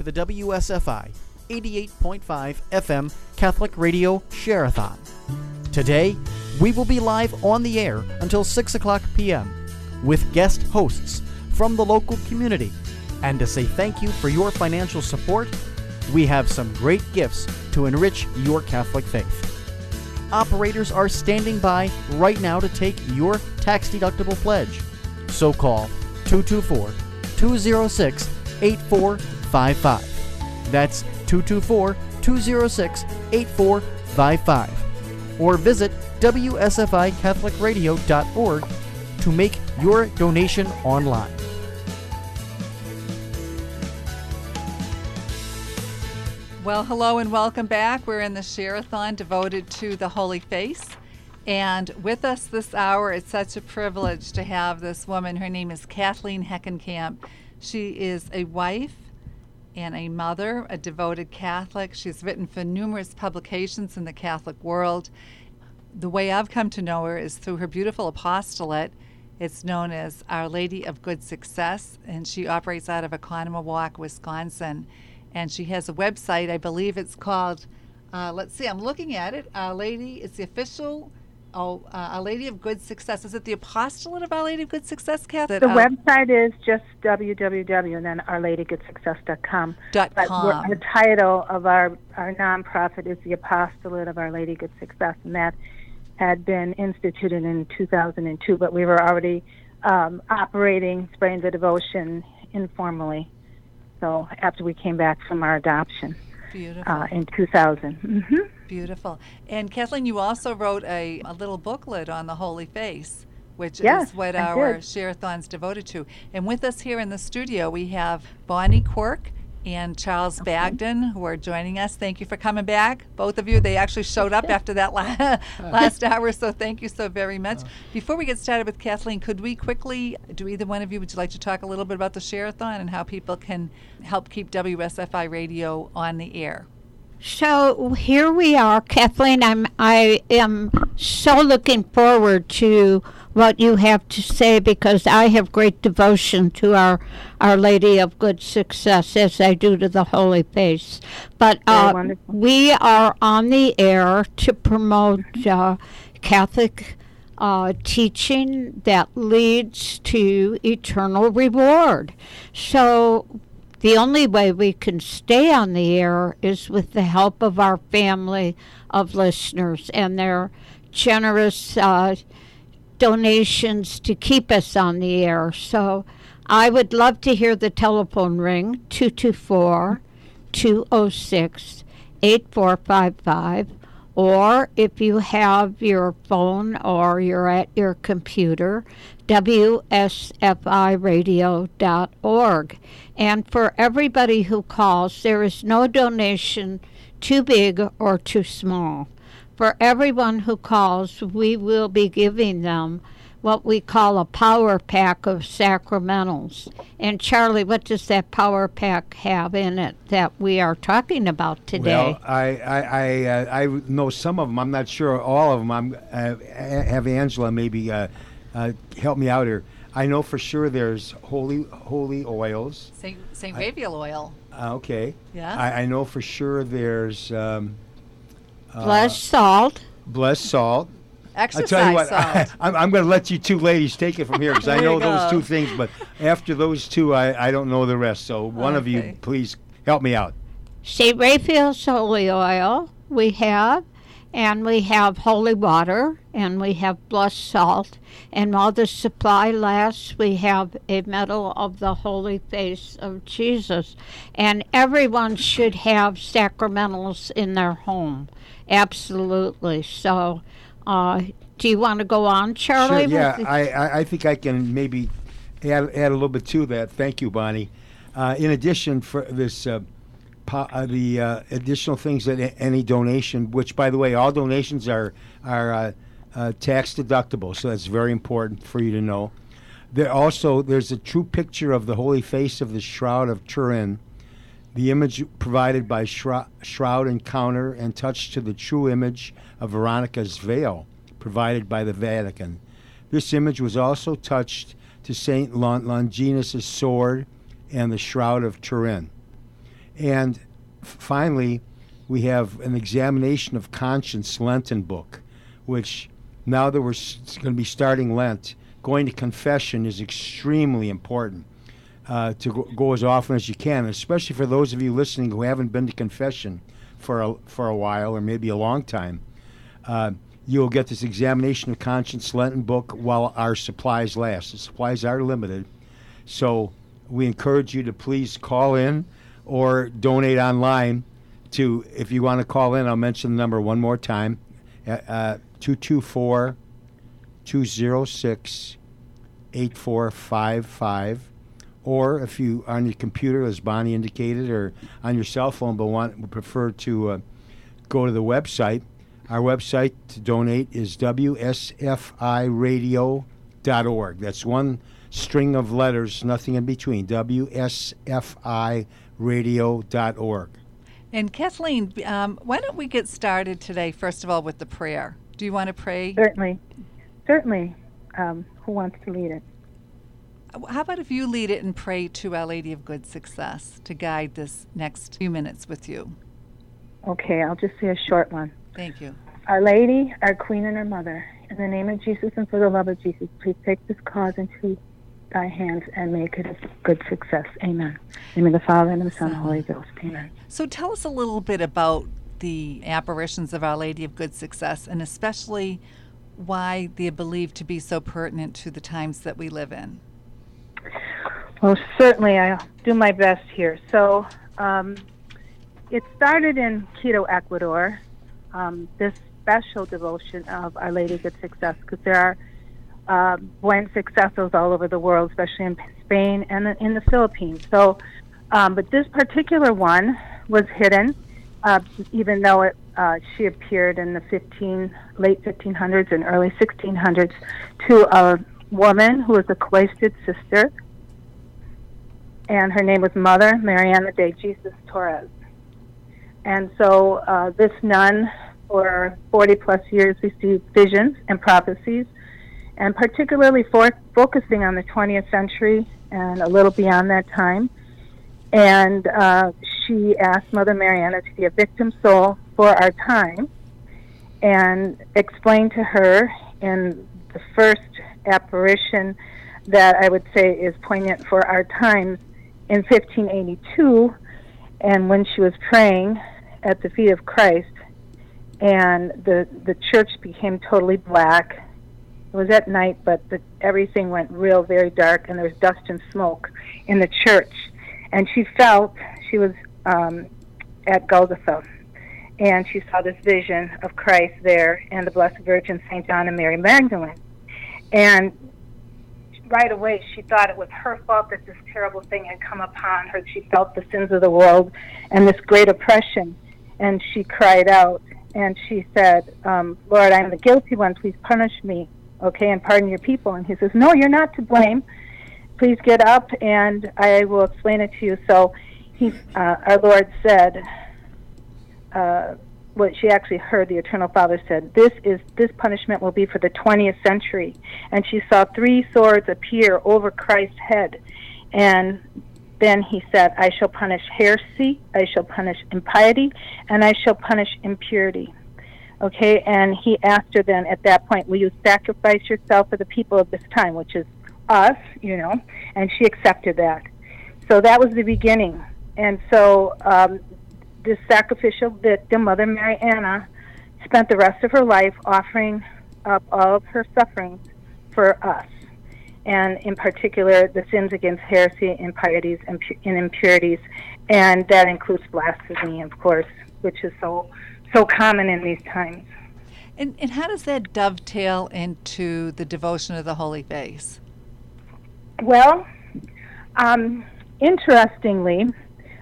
to the WSFI 88.5 FM Catholic Radio Shareathon. Today, we will be live on the air until 6 o'clock p.m. with guest hosts from the local community. And to say thank you for your financial support, we have some great gifts to enrich your Catholic faith. Operators are standing by right now to take your tax deductible pledge. So call 224 206 8455. That's 224 206 8455. Or visit WSFICatholicRadio.org to make your donation online. Well, hello and welcome back. We're in the Shareathon devoted to the Holy Face. And with us this hour, it's such a privilege to have this woman. Her name is Kathleen Heckenkamp. She is a wife and a mother, a devoted Catholic. She's written for numerous publications in the Catholic world. The way I've come to know her is through her beautiful apostolate. It's known as Our Lady of Good Success, and she operates out of Oconomowoc, Wisconsin and she has a website. I believe it's called. Uh, let's see. I'm looking at it. Our Lady. It's the official. Oh, uh, Our Lady of Good Success. Is it the Apostolate of Our Lady of Good Success, Kathy? The uh, website is just www and then ourladygoodsuccess.com. Dot but com. The title of our our nonprofit is the Apostolate of Our Lady Good Success, and that had been instituted in 2002. But we were already um, operating, spreading the devotion informally. So after we came back from our adoption uh, in 2000. Mm-hmm. Beautiful. And Kathleen, you also wrote a, a little booklet on the Holy Face, which yes, is what I our did. Shareathon's devoted to. And with us here in the studio, we have Bonnie Quirk and Charles Okay. Bagden, who are joining us. Thank you for coming back, both of you. They actually showed up after that la- last hour, so thank you so very much. Uh. Before we get started with Kathleen, could we quickly, do either one of you, would you like to talk a little bit about the Shareathon and how people can help keep WSFI radio on the air? So here we are, Kathleen. I'm I am so looking forward to what you have to say because I have great devotion to our Our Lady of Good Success as I do to the Holy Face. But uh, we are on the air to promote uh, Catholic uh, teaching that leads to eternal reward. So the only way we can stay on the air is with the help of our family of listeners and their generous uh, donations to keep us on the air. So I would love to hear the telephone ring 224 206 8455. Or if you have your phone or you're at your computer, WSFIRadio.org. And for everybody who calls, there is no donation too big or too small. For everyone who calls, we will be giving them what we call a power pack of sacramentals. And Charlie, what does that power pack have in it that we are talking about today? Well, I I I, uh, I know some of them. I'm not sure all of them. I'm uh, have Angela maybe uh, uh, help me out here. I know for sure there's holy holy oils. St. St. Raphael oil. Uh, okay. Yeah. I, I know for sure there's um, uh, Blessed salt. blessed salt. I Exercise tell you what, salt. I'm, I'm going to let you two ladies take it from here because I know those two things, but after those two, I, I don't know the rest. So one of you, please help me out. St. Raphael's holy oil we have, and we have holy water, and we have blessed salt. And while the supply lasts, we have a medal of the holy face of Jesus. And everyone should have sacramentals in their home. Absolutely. So, uh, do you want to go on, Charlie? Sure, yeah, I, I, I think I can maybe add, add a little bit to that. Thank you, Bonnie. Uh, in addition, for this, uh, po- uh, the uh, additional things that a- any donation, which by the way, all donations are are uh, uh, tax deductible, so that's very important for you to know. There also there's a true picture of the holy face of the Shroud of Turin. The image provided by Shrou- Shroud Encounter and touched to the true image of Veronica's veil provided by the Vatican. This image was also touched to. Lon- Longinus' sword and the Shroud of Turin. And finally, we have an examination of conscience Lenten book, which now that we're going to be starting Lent, going to confession is extremely important. Uh, to go, go as often as you can, especially for those of you listening who haven't been to confession for a, for a while or maybe a long time. Uh, you'll get this examination of conscience Lenten book while our supplies last. The supplies are limited, so we encourage you to please call in or donate online. To if you want to call in, I'll mention the number one more time: uh, two two four two zero six eight four five five. Or if you on your computer, as Bonnie indicated, or on your cell phone, but want would prefer to uh, go to the website, our website to donate is WSFIRadio.org. That's one string of letters, nothing in between. WSFIRadio.org. And Kathleen, um, why don't we get started today, first of all, with the prayer? Do you want to pray? Certainly. Certainly. Um, who wants to lead it? How about if you lead it and pray to Our Lady of Good Success to guide this next few minutes with you? Okay, I'll just say a short one. Thank you. Our Lady, our Queen, and our Mother, in the name of Jesus and for the love of Jesus, please take this cause into thy hands and make it a good success. Amen. In the name of the Father, and the Son, and the Holy Ghost. Amen. So tell us a little bit about the apparitions of Our Lady of Good Success and especially why they are believed to be so pertinent to the times that we live in. Well, certainly, I'll do my best here. So, um, it started in Quito, Ecuador, um, this special devotion of Our Lady of Good Success, because there are uh, buen sucesos all over the world, especially in Spain and in the Philippines. So, um, but this particular one was hidden, uh, even though it, uh, she appeared in the 15, late 1500s and early 1600s to a woman who was a cloistered sister, and her name was Mother Mariana de Jesus Torres. And so uh, this nun, for 40 plus years, received visions and prophecies, and particularly for, focusing on the 20th century and a little beyond that time. And uh, she asked Mother Mariana to be a victim soul for our time and explained to her in the first apparition that I would say is poignant for our times in 1582, and when she was praying at the feet of Christ, and the the church became totally black. It was at night, but the, everything went real, very dark, and there was dust and smoke in the church. And she felt she was um, at Golgotha, and she saw this vision of Christ there, and the Blessed Virgin, Saint John, and Mary Magdalene. And right away she thought it was her fault that this terrible thing had come upon her. She felt the sins of the world and this great oppression. And she cried out and she said, um, Lord, I'm the guilty one. Please punish me, okay, and pardon your people. And he says, No, you're not to blame. Please get up and I will explain it to you. So he, uh, our Lord said, uh, what she actually heard the eternal father said this is this punishment will be for the 20th century. And she saw three swords appear over christ's head. And then he said i shall punish heresy i shall punish impiety and i shall punish impurity. Okay and he asked her then at that point will you sacrifice yourself for the people of this time which is us you know? And she accepted that. So that was the beginning. And so um, this sacrificial victim, Mother Mariana, spent the rest of her life offering up all of her sufferings for us, and in particular the sins against heresy, impieties, and impurities, and that includes blasphemy, of course, which is so so common in these times. And, and how does that dovetail into the devotion of the Holy Face? Well, um, interestingly,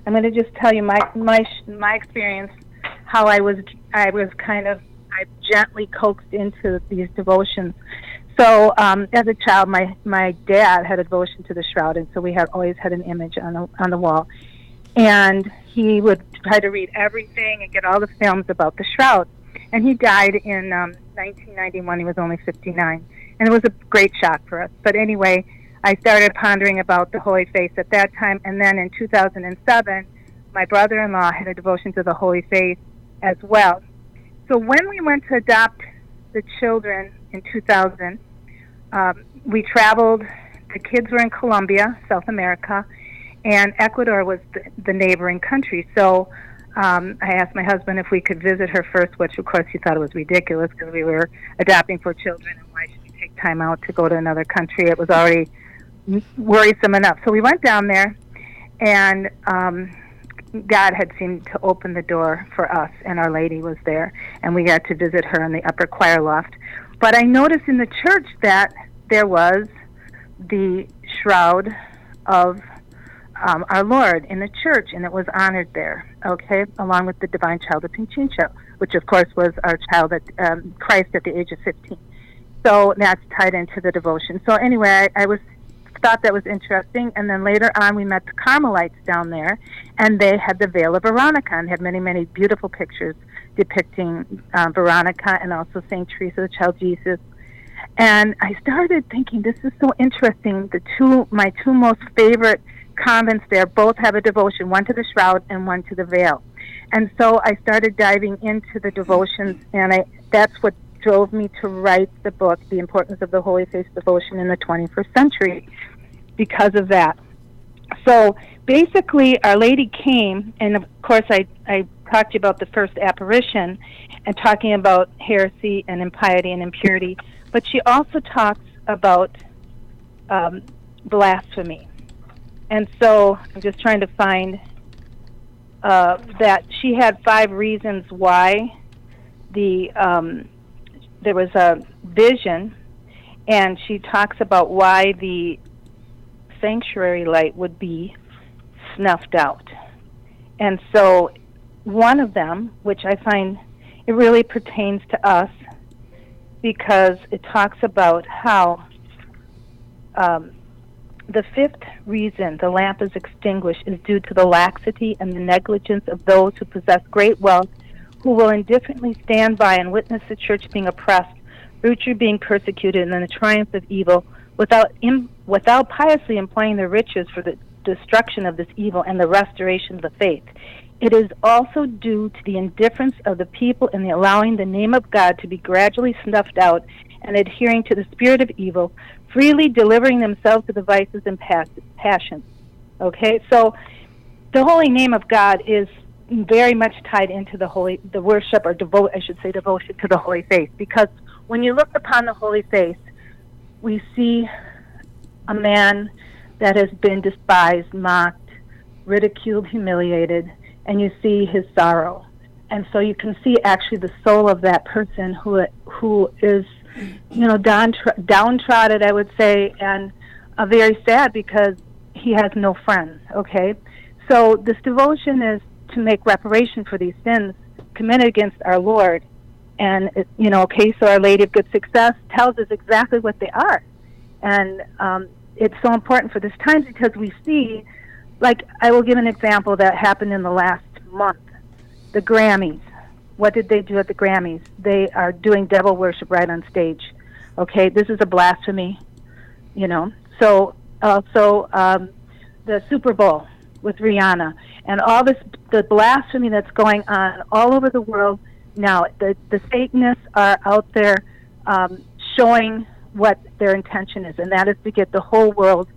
I'm going to just tell you my my my experience, how I was I was kind of I gently coaxed into these devotions. So um, as a child, my my dad had a devotion to the shroud, and so we had always had an image on the on the wall, and he would try to read everything and get all the films about the shroud. And he died in um, 1991. He was only 59, and it was a great shock for us. But anyway, I started pondering about the Holy Face at that time, and then in 2007, my brother-in-law had a devotion to the Holy Face as well. So when we went to adopt the children in 2000, um, we traveled. The kids were in Colombia, South America, and Ecuador was the, the neighboring country. So um, I asked my husband if we could visit her first, which of course he thought was ridiculous because we were adopting for children, and why should we take time out to go to another country? It was already worrisome enough. So we went down there, and um, God had seemed to open the door for us, and Our Lady was there, and we got to visit her in the upper choir loft. But I noticed in the church that there was the shroud of um, our Lord in the church, and it was honored there, okay, along with the Divine Child of Pichincha, which of course was our child at um, Christ at the age of 15. So that's tied into the devotion. So anyway, I, I was thought that was interesting. And then later on, we met the Carmelites down there, and they had the Veil of Veronica and had many, many beautiful pictures depicting uh, Veronica and also St. Teresa, the Child Jesus. And I started thinking, this is so interesting. The two, my two most favorite convents there, both have a devotion, one to the shroud and one to the veil. And so I started diving into the devotions, and I, that's what drove me to write the book, The Importance of the Holy Face Devotion in the 21st Century, because of that. So basically, Our Lady came, and of course, I, I talked to you about the first apparition and talking about heresy and impiety and impurity, but she also talks about um, blasphemy. And so I'm just trying to find uh, that she had five reasons why the um, there was a vision, and she talks about why the sanctuary light would be snuffed out. And so, one of them, which I find it really pertains to us, because it talks about how um, the fifth reason the lamp is extinguished is due to the laxity and the negligence of those who possess great wealth who will indifferently stand by and witness the church being oppressed, virtue being persecuted, and the triumph of evil without, Im- without piously employing their riches for the destruction of this evil and the restoration of the faith. It is also due to the indifference of the people in the allowing the name of God to be gradually snuffed out and adhering to the spirit of evil, freely delivering themselves to the vices and passions. Okay, so the holy name of God is very much tied into the holy, the worship or devote, I should say, devotion to the holy face. Because when you look upon the holy face, we see a man that has been despised, mocked, ridiculed, humiliated, and you see his sorrow. And so you can see actually the soul of that person who who is, you know, down, downtrodden, I would say, and uh, very sad because he has no friends. Okay, so this devotion is to make reparation for these sins committed against our Lord. And, you know, okay, so Our Lady of Good Success tells us exactly what they are. And um, it's so important for this time because we see, like, I will give an example that happened in the last month the Grammys. What did they do at the Grammys? They are doing devil worship right on stage. Okay, this is a blasphemy, you know. So, also, um, the Super Bowl with Rihanna and all this the blasphemy that's going on all over the world now. The the Satanists are out there um, showing what their intention is, and that is to get the whole world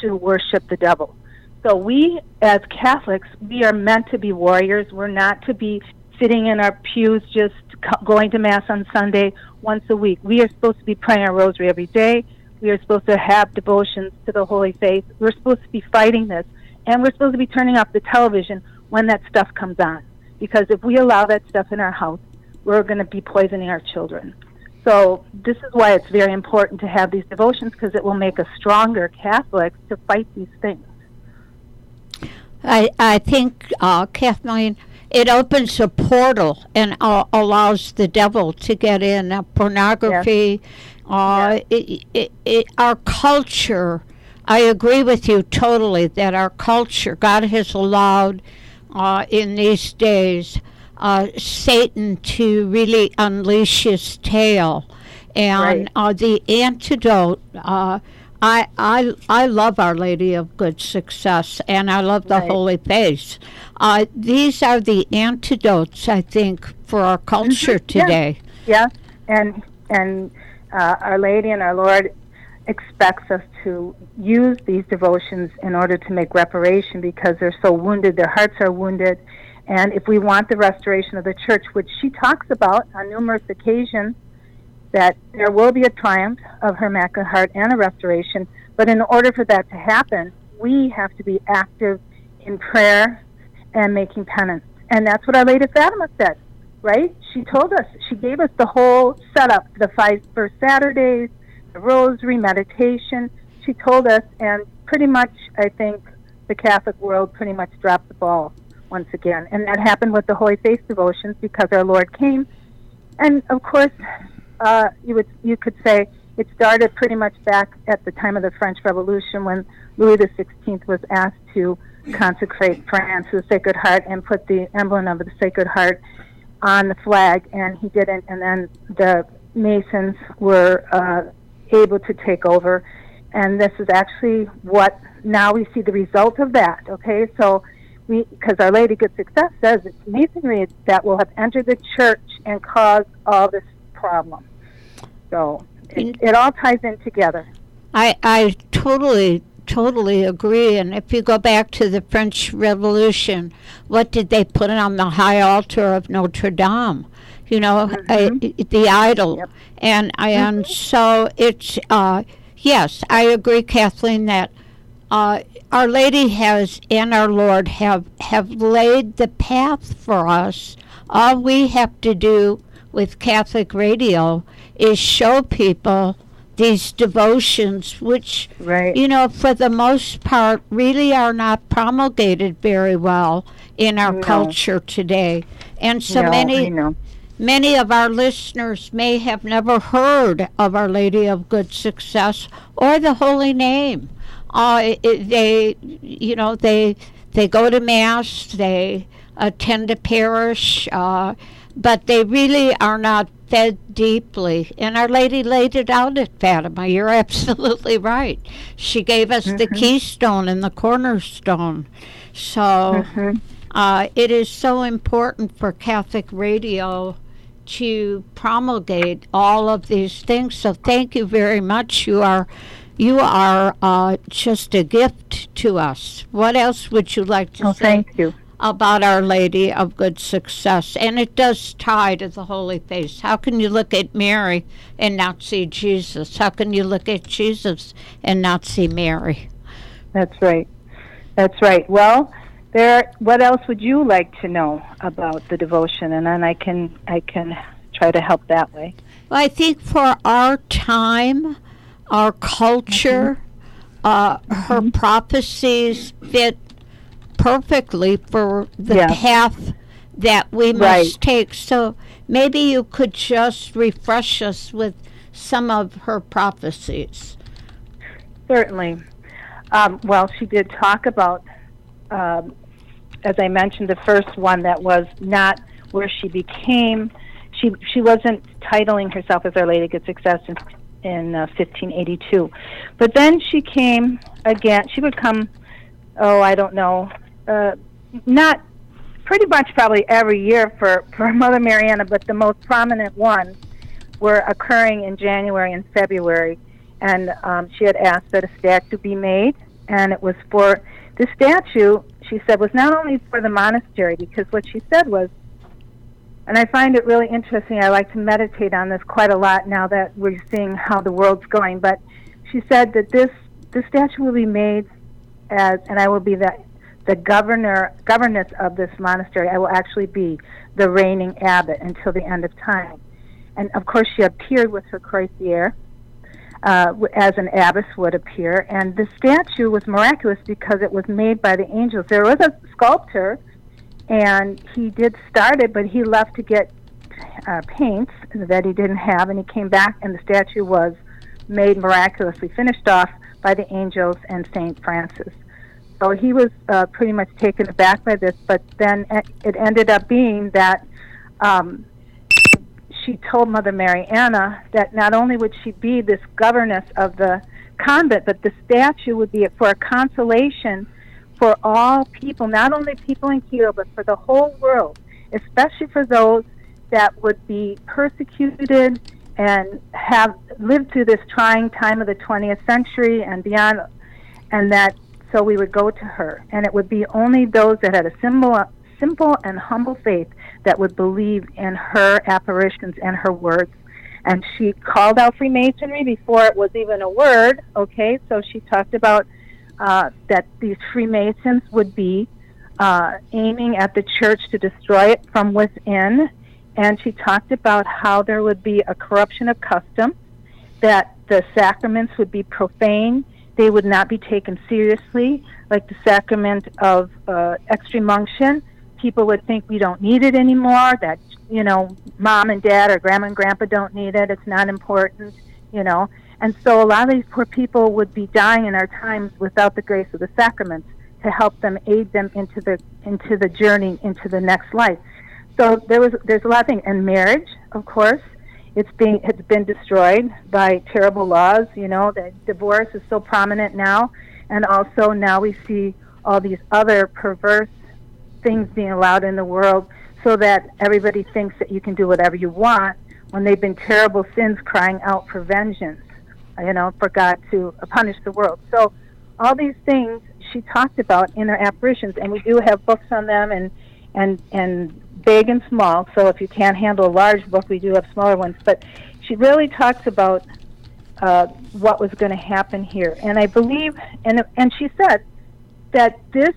to worship the devil. So we, as Catholics, we are meant to be warriors. We're not to be sitting in our pews just going to mass on Sunday once a week. We are supposed to be praying our rosary every day. We are supposed to have devotions to the Holy Faith. We're supposed to be fighting this and we're supposed to be turning off the television when that stuff comes on. Because if we allow that stuff in our house, we're going to be poisoning our children. So this is why it's very important to have these devotions because it will make us stronger Catholics to fight these things. I I think uh, Kathleen, it opens a portal and uh, allows the devil to get in. Uh, pornography, yes. Uh, yes. It, it, it, our culture I agree with you totally that our culture, God has allowed uh, in these days uh, Satan to really unleash his tail. And right. uh, the antidote, uh, I, I, I love Our Lady of Good Success and I love the Right. Holy Face. Uh, these are the antidotes, I think, for our culture Mm-hmm. Yeah. today. Yeah, and and uh, Our Lady and our Lord expects us to use these devotions in order to make reparation because they're so wounded, their hearts are wounded, and if we want the restoration of the church, which she talks about on numerous occasions, that there will be a triumph of her Immaculate Heart and a restoration, but in order for that to happen, we have to be active in prayer and making penance. And that's what Our Lady Fatima said right? She told us, she gave us the whole setup, the five first Saturdays, the rosary, meditation. She told us, and pretty much, I think the Catholic world pretty much dropped the ball once again. And that happened with the Holy Face devotions because our Lord came. And of course, uh, you would you could say it started pretty much back at the time of the French Revolution when Louis the Sixteenth was asked to consecrate France to the Sacred Heart and put the emblem of the Sacred Heart on the flag, and he didn't. And then the Masons were uh, able to take over, and this is actually what now we see the result of that. Okay, so we because Our Lady Good Success says it's Masonry that will have entered the church and caused all this problem. So it, it all ties in together. I, I totally, totally agree. And if you go back to the French Revolution, what did they put on the high altar of Notre Dame? You know, uh, the idol. Yep. And I, and so it's, uh, yes, I agree, Kathleen, that uh, Our Lady has and our Lord have, have laid the path for us. All we have to do with Catholic radio is show people these devotions, which, Right. you know, for the most part, really are not promulgated very well in our No. culture today. And so No, many know. Many of our listeners may have never heard of Our Lady of Good Success or the Holy Name. Uh, it- they, you know, they they go to mass, they attend a parish, uh, but they really are not fed deeply. And Our Lady laid it out at Fatima. You're absolutely right. She gave us the keystone and the cornerstone. So uh, it is so important for Catholic radio to promulgate all of these things. So thank you very much. You are you are uh, just a gift to us. What else would you like to Oh, say thank you. about Our Lady of Good Success? And it does tie to the Holy Face. How can you look at Mary and not see Jesus? How can you look at Jesus and not see Mary? That's right. That's right. Well, there. What else would you like to know about the devotion, and then I can I can try to help that way. Well, I think for our time, our culture, uh, her prophecies fit perfectly for the Yeah. path that we must Right. take. So maybe you could just refresh us with some of her prophecies. Certainly. Um, well, she did talk about, um, as I mentioned, the first one that was not where she became. She she wasn't titling herself as Our Lady of Good Success in, in uh, 1582, but then she came again. She would come. Oh, I don't know. Uh, not pretty much probably every year for for Mother Mariana, but the most prominent ones were occurring in January and February and um, she had asked that a statue be made, and it was for the statue. She said was not only for the monastery because what she said was, and I find it really interesting. I like to meditate on this quite a lot now that we're seeing how the world's going. But she said that this the statue will be made as, and I will be the the governor governess of this monastery. I will actually be the reigning abbot until the end of time. And of course, she appeared with her crozier uh, as an abbess would appear. And the statue was miraculous because it was made by the angels. There was a sculptor, and he did start it, but he left to get uh, paints that he didn't have, and he came back, and the statue was made miraculously, finished off by the angels and Saint Francis. So he was uh, pretty much taken aback by this, but then it it ended up being that um, she told Mother Mariana that not only would she be this governess of the convent, but the statue would be for a consolation for all people, not only people in Quito, but for the whole world, especially for those that would be persecuted and have lived through this trying time of the 20th century and beyond, and that so we would go to her, and it would be only those that had a simple, simple and humble faith that would believe in her apparitions and her words. And she called out Freemasonry before it was even a word. Okay, so she talked about uh, that these Freemasons would be uh, aiming at the church to destroy it from within. And she talked about how there would be a corruption of custom, that the sacraments would be profane, they would not be taken seriously, like the sacrament of uh, extreme unction. People would think we don't need it anymore, that, you know, mom and dad or grandma and grandpa don't need it, it's not important, you know. And so a lot of these poor people would be dying in our times without the grace of the sacraments to help them aid them into the into the journey into the next life. So there was there's a lot of things and marriage, of course, it's being it's been destroyed by terrible laws. You know that divorce is so prominent now, and also now we see all these other perverse things being allowed in the world, so that everybody thinks that you can do whatever you want when they've been terrible sins crying out for vengeance you know, for God to punish the world. So all these things she talked about in her apparitions, and we do have books on them, and and and big and small. So if you can't handle a large book, we do have smaller ones. But she really talks about uh, what was going to happen here, and I believe, and and she said that this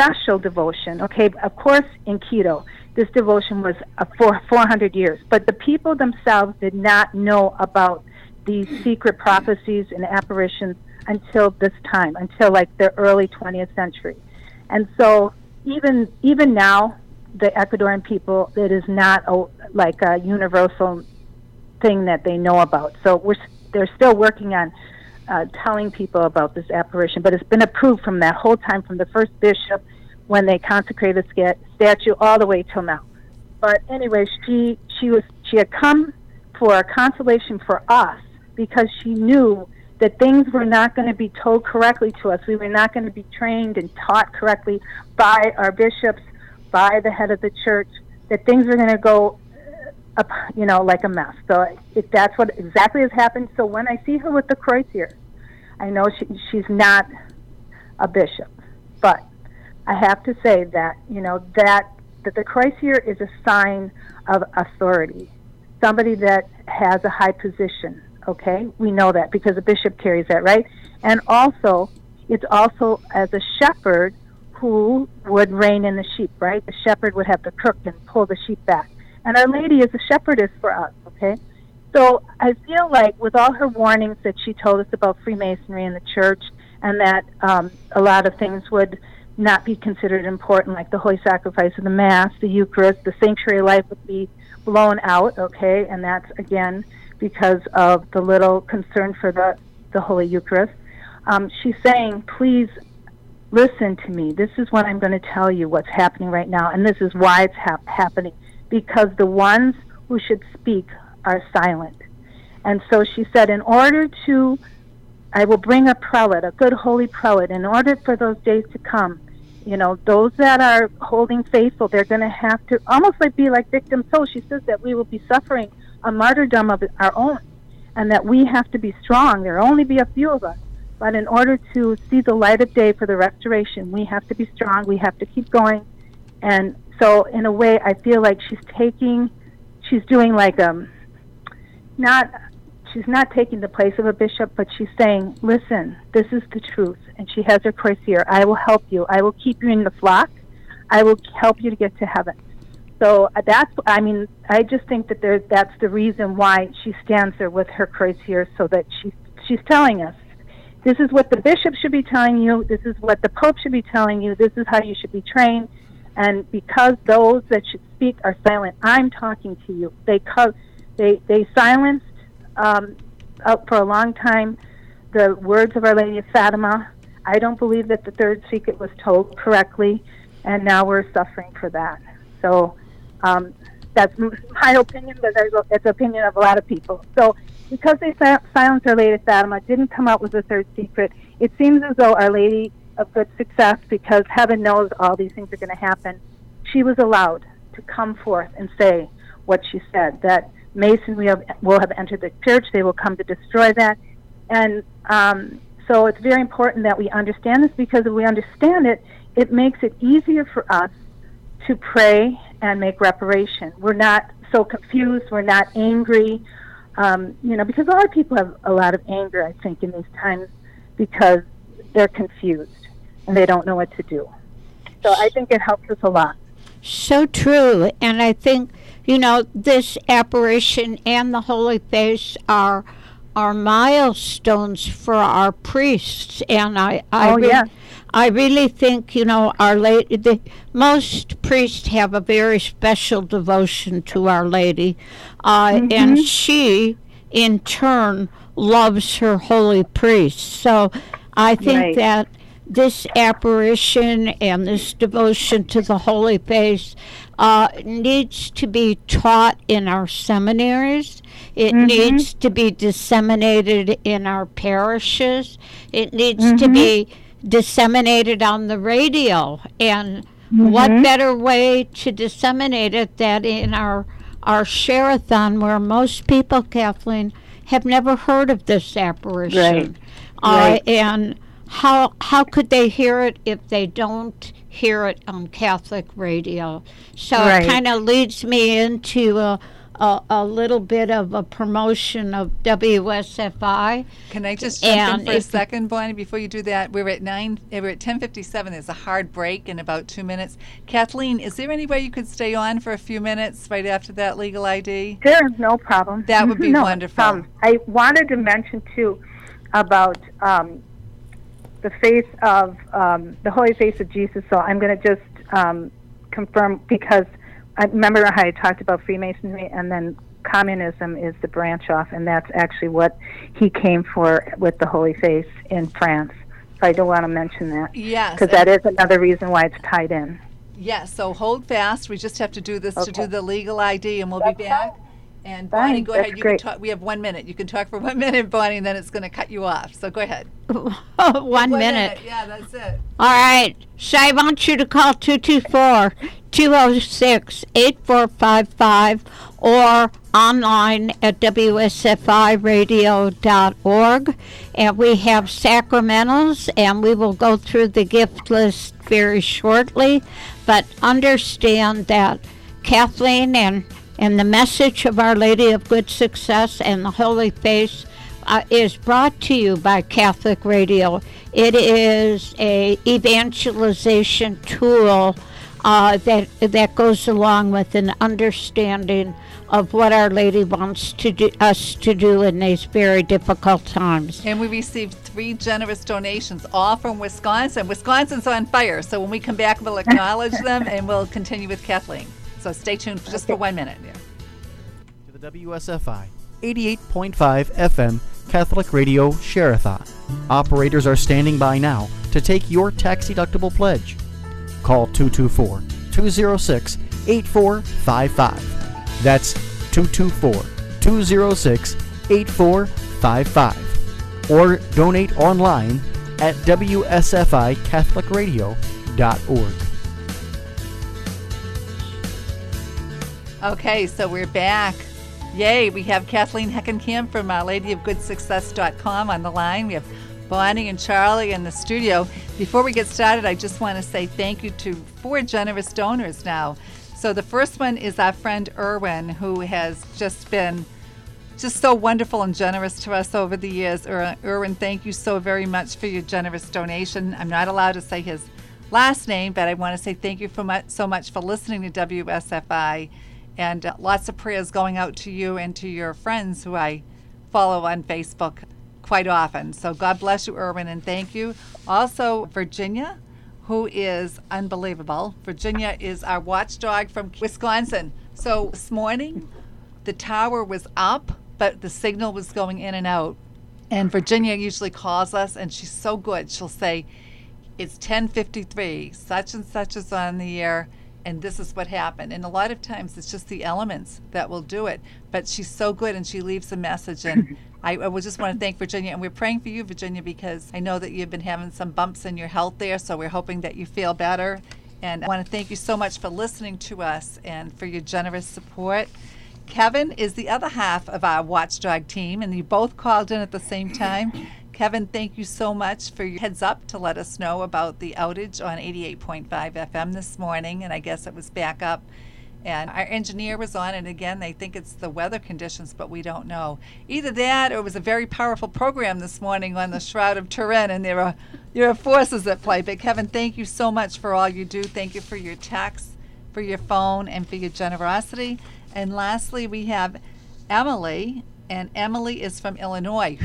special devotion, okay, of course in Quito, this devotion was uh, for 400 years, but the people themselves did not know about these secret prophecies and apparitions until this time, until like the early 20th century. And so even even now, the Ecuadorian people, it is not a, like a universal thing that they know about. So we're they're still working on uh, telling people about this apparition, but it's been approved from that whole time, from the first bishop when they consecrated the statue all the way till now. But anyway, she she was she had come for a consolation for us because she knew that things were not going to be told correctly to us. We were not going to be trained and taught correctly by our bishops, by the head of the church, that things were going to go up, you know, like a mess. So if that's what exactly has happened, so when I see her with the here, I know she, she's not a bishop, but I have to say that you know that that the here is a sign of authority, somebody that has a high position, Okay, we know that because the bishop carries that, right? And also, it's also as a shepherd who would rein in the sheep, right? The shepherd would have the crook and pull the sheep back. And Our Lady is a shepherdess for us, okay? So I feel like with all her warnings that she told us about Freemasonry in the church and that um, a lot of things would not be considered important, like the Holy Sacrifice of the Mass, the Eucharist, the sanctuary life would be blown out, okay? And that's, again, because of the little concern for the, the Holy Eucharist. Um, she's saying, please listen to me. This is what I'm going to tell you what's happening right now, and this is why it's hap- happening. Because the ones who should speak are silent. And so she said, in order to, I will bring a prelate, a good holy prelate, in order for those days to come. You know, those that are holding faithful, they're going to have to almost like be like victim souls. She says that we will be suffering a martyrdom of our own, and that we have to be strong. There will only be a few of us. But in order to see the light of day for the restoration, we have to be strong. We have to keep going. And so, in a way, I feel like she's taking, she's doing like um, not, she's not taking the place of a bishop, but she's saying, "Listen, this is the truth." And she has her crozier. I will help you. I will keep you in the flock. I will help you to get to heaven. So uh, that's, I mean, I just think that there, that's the reason why she stands there with her cross here, so that she, she's telling us, this is what the bishop should be telling you, this is what the pope should be telling you, this is how you should be trained, and because those that should speak are silent, I'm talking to you. They co- they they silenced um, for a long time the words of Our Lady of Fatima. I don't believe that the third secret was told correctly, and now we're suffering for that. So um, that's my opinion, but there's a, it's the opinion of a lot of people. So because they silenced Our Lady of Fatima, didn't come out with the third secret, it seems as though Our Lady of Good Success, because heaven knows all these things are going to happen, she was allowed to come forth and say what she said that Masonry have, will have entered the church, they will come to destroy that. And um, so it's very important that we understand this because if we understand it, it makes it easier for us to pray and make reparation. We're not so confused, we're not angry, um, you know, because a lot of people have a lot of anger, I think, in these times because they're confused and they don't know what to do. So I think it helps us a lot. So true. And I think, you know, this apparition and the Holy Face are are milestones for our priests. And I, I Oh, re- yeah. I really think, you know, Our Lady, the, most priests have a very special devotion to Our Lady. Uh, Mm-hmm. And she, in turn, loves her holy priests. So I think Right. that this apparition and this devotion to the Holy Face uh, needs to be taught in our seminaries. It needs to be disseminated in our parishes. It needs to be disseminated on the radio. And what better way to disseminate it than in our our share-a-thon where most people, Kathleen, have never heard of this apparition. Right. Uh, Right. and how how could they hear it if they don't hear it on Catholic radio? So Right. it kind of leads me into a, a a little bit of a promotion of WSFI. Can I just jump And in for a second, Bonnie? Before you do that, we're at nine. We're at ten fifty-seven. There's a hard break in about two minutes. Kathleen, is there any way you could stay on for a few minutes right after that legal ID? Sure, no problem. That would be No, wonderful. Um, I wanted to mention too about um, the face of um, the holy face of Jesus. So I'm going to just um, confirm because I remember how I talked about Freemasonry and then communism is the branch off, and that's actually what he came for with the holy face in France. So I don't want to mention that Yes. because that is another reason why it's tied in. Yes. So hold fast. We just have to do this to do the legal ID, and we'll That's be back. And Fine, Bonnie, go that's ahead. You great. can talk. We have one minute. You can talk for one minute, Bonnie, and then it's going to cut you off. So go ahead. One minute. Yeah, that's it. All right. So I want you to call 224 206 8455 or online at WSFIRadio.org. And we have sacramentals, and we will go through the gift list very shortly. But understand that Kathleen and, and the message of Our Lady of Good Success and the Holy Face uh, is brought to you by Catholic Radio. It is a evangelization tool uh, that that goes along with an understanding of what Our Lady wants to do us to do in these very difficult times. And we received three generous donations, all from Wisconsin. Wisconsin's on fire, so when we come back, we'll acknowledge them and we'll continue with Kathleen. So stay tuned just for one minute. Yeah. to the WSFI 88.5 FM Catholic Radio Share-a-thon. Operators are standing by now to take your tax deductible pledge. Call 224 206 8455. That's 224 206 8455. Or donate online at WSFICatholicRadio.org. Okay, so we're back. Yay, we have Kathleen Heckenkamp from uh, Our Lady of Good Success.com on the line. We have Bonnie and Charlie in the studio. Before we get started, I just want to say thank you to four generous donors now. So the first one is our friend Erwin, who has just been just so wonderful and generous to us over the years. Erwin, thank you so very much for your generous donation. I'm not allowed to say his last name, but I want to say thank you for much, so much for listening to WSFI. And lots of prayers going out to you and to your friends who I follow on Facebook quite often. So God bless you, Erwin, and thank you. Also, Virginia, who is unbelievable. Virginia is our watchdog from Wisconsin. So this morning, the tower was up, but the signal was going in and out. And Virginia usually calls us, and she's so good. She'll say, "It's 10:53. Such and such is on the air. And this is what happened. And a lot of times it's just the elements that will do it. But she's so good and she leaves a message. And I, I just want to thank Virginia. And we're praying for you, Virginia, because I know that you've been having some bumps in your health there. So we're hoping that you feel better. And I want to thank you so much for listening to us and for your generous support. Kevin is the other half of our watchdog team, and you both called in at the same time. Kevin, thank you so much for your heads up to let us know about the outage on 88.5 FM this morning, and I guess it was back up. And our engineer was on, and again, they think it's the weather conditions, but we don't know. Either that, or it was a very powerful program this morning on the Shroud of Turin, and there are there are forces at play. But Kevin, thank you so much for all you do. Thank you for your texts, for your phone, and for your generosity. And lastly, we have Emily, and Emily is from Illinois.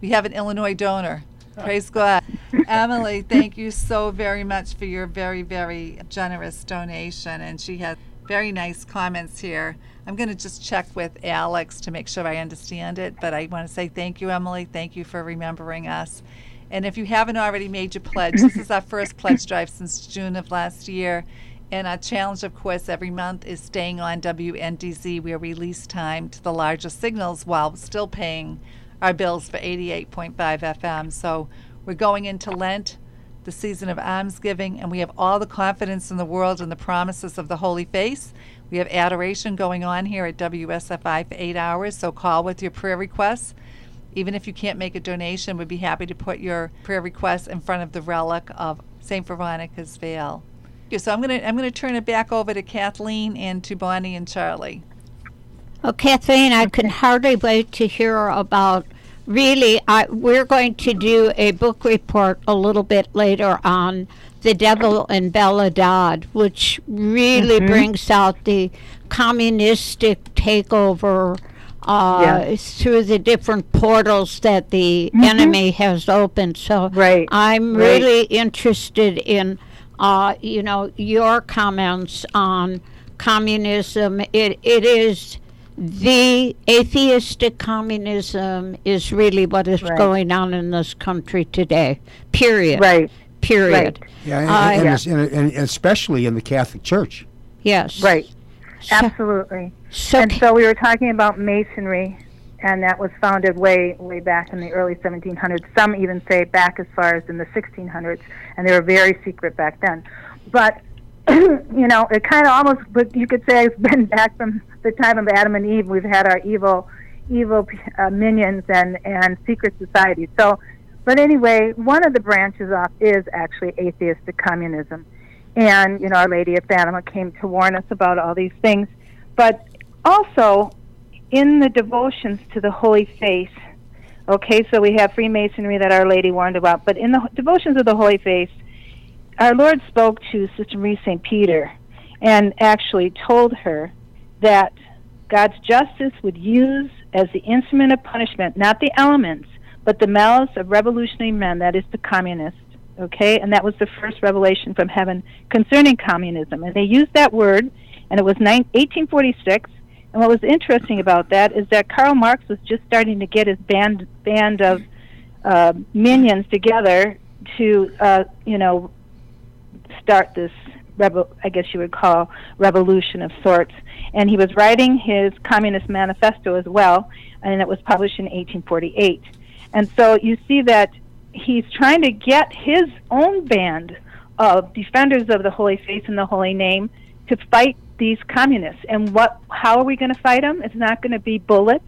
We have an Illinois donor. Praise God. Emily, thank you so very much for your very, very generous donation. And she has very nice comments here. I'm going to just check with Alex to make sure I understand it. But I want to say thank you, Emily. Thank you for remembering us. And if you haven't already made your pledge, this is our first pledge drive since June of last year. And our challenge, of course, every month is staying on WNDZ. We release time to the larger signals while still paying our bills for 88.5 FM. So we're going into Lent, the season of almsgiving, and we have all the confidence in the world in the promises of the Holy Face. We have adoration going on here at WSFI for eight hours, so call with your prayer requests. Even if you can't make a donation, we'd be happy to put your prayer requests in front of the relic of St. Veronica's veil. So I'm going to I'm going to turn it back over to Kathleen and to Bonnie and Charlie. Well, Kathleen, I can hardly wait to hear about. Really, I, we're going to do a book report a little bit later on The Devil and Bella Dodd, which really mm-hmm. brings out the communistic takeover uh, yes. through the different portals that the mm-hmm. enemy has opened. So right. I'm right. really interested in, uh, you know, your comments on communism. It it is the atheistic communism is really what is right. going on in this country today. Period. Right. Period. Right. Yeah, and, uh, and, yeah. And, and, especially in the Catholic Church. Yes. Right. So, Absolutely. So and so we were talking about Masonry, and that was founded way, way back in the early 1700s. Some even say back as far as in the 1600s, and they were very secret back then. But you know, it kind of almost, but you could say it's been back from the time of Adam and Eve. We've had our evil, evil uh, minions and and secret societies. So, but anyway, one of the branches off is actually atheistic communism, and you know, Our Lady of Fatima came to warn us about all these things. But also, in the devotions to the Holy Face, okay, so we have Freemasonry that Our Lady warned about, but in the devotions of the Holy Face our Lord spoke to Sister Marie St. Peter and actually told her that God's justice would use as the instrument of punishment not the elements, but the malice of revolutionary men, that is, the communists. Okay? And that was the first revelation from heaven concerning communism. And they used that word, and it was 1846. And what was interesting about that is that Karl Marx was just starting to get his band band of uh, minions together to, uh, you know, start this rebel, I guess you would call revolution of sorts. And he was writing his Communist Manifesto as well, and it was published in 1848. And so you see that he's trying to get his own band of defenders of the Holy Faith and the Holy Name to fight these communists. And what? How are we going to fight them? It's not going to be bullets.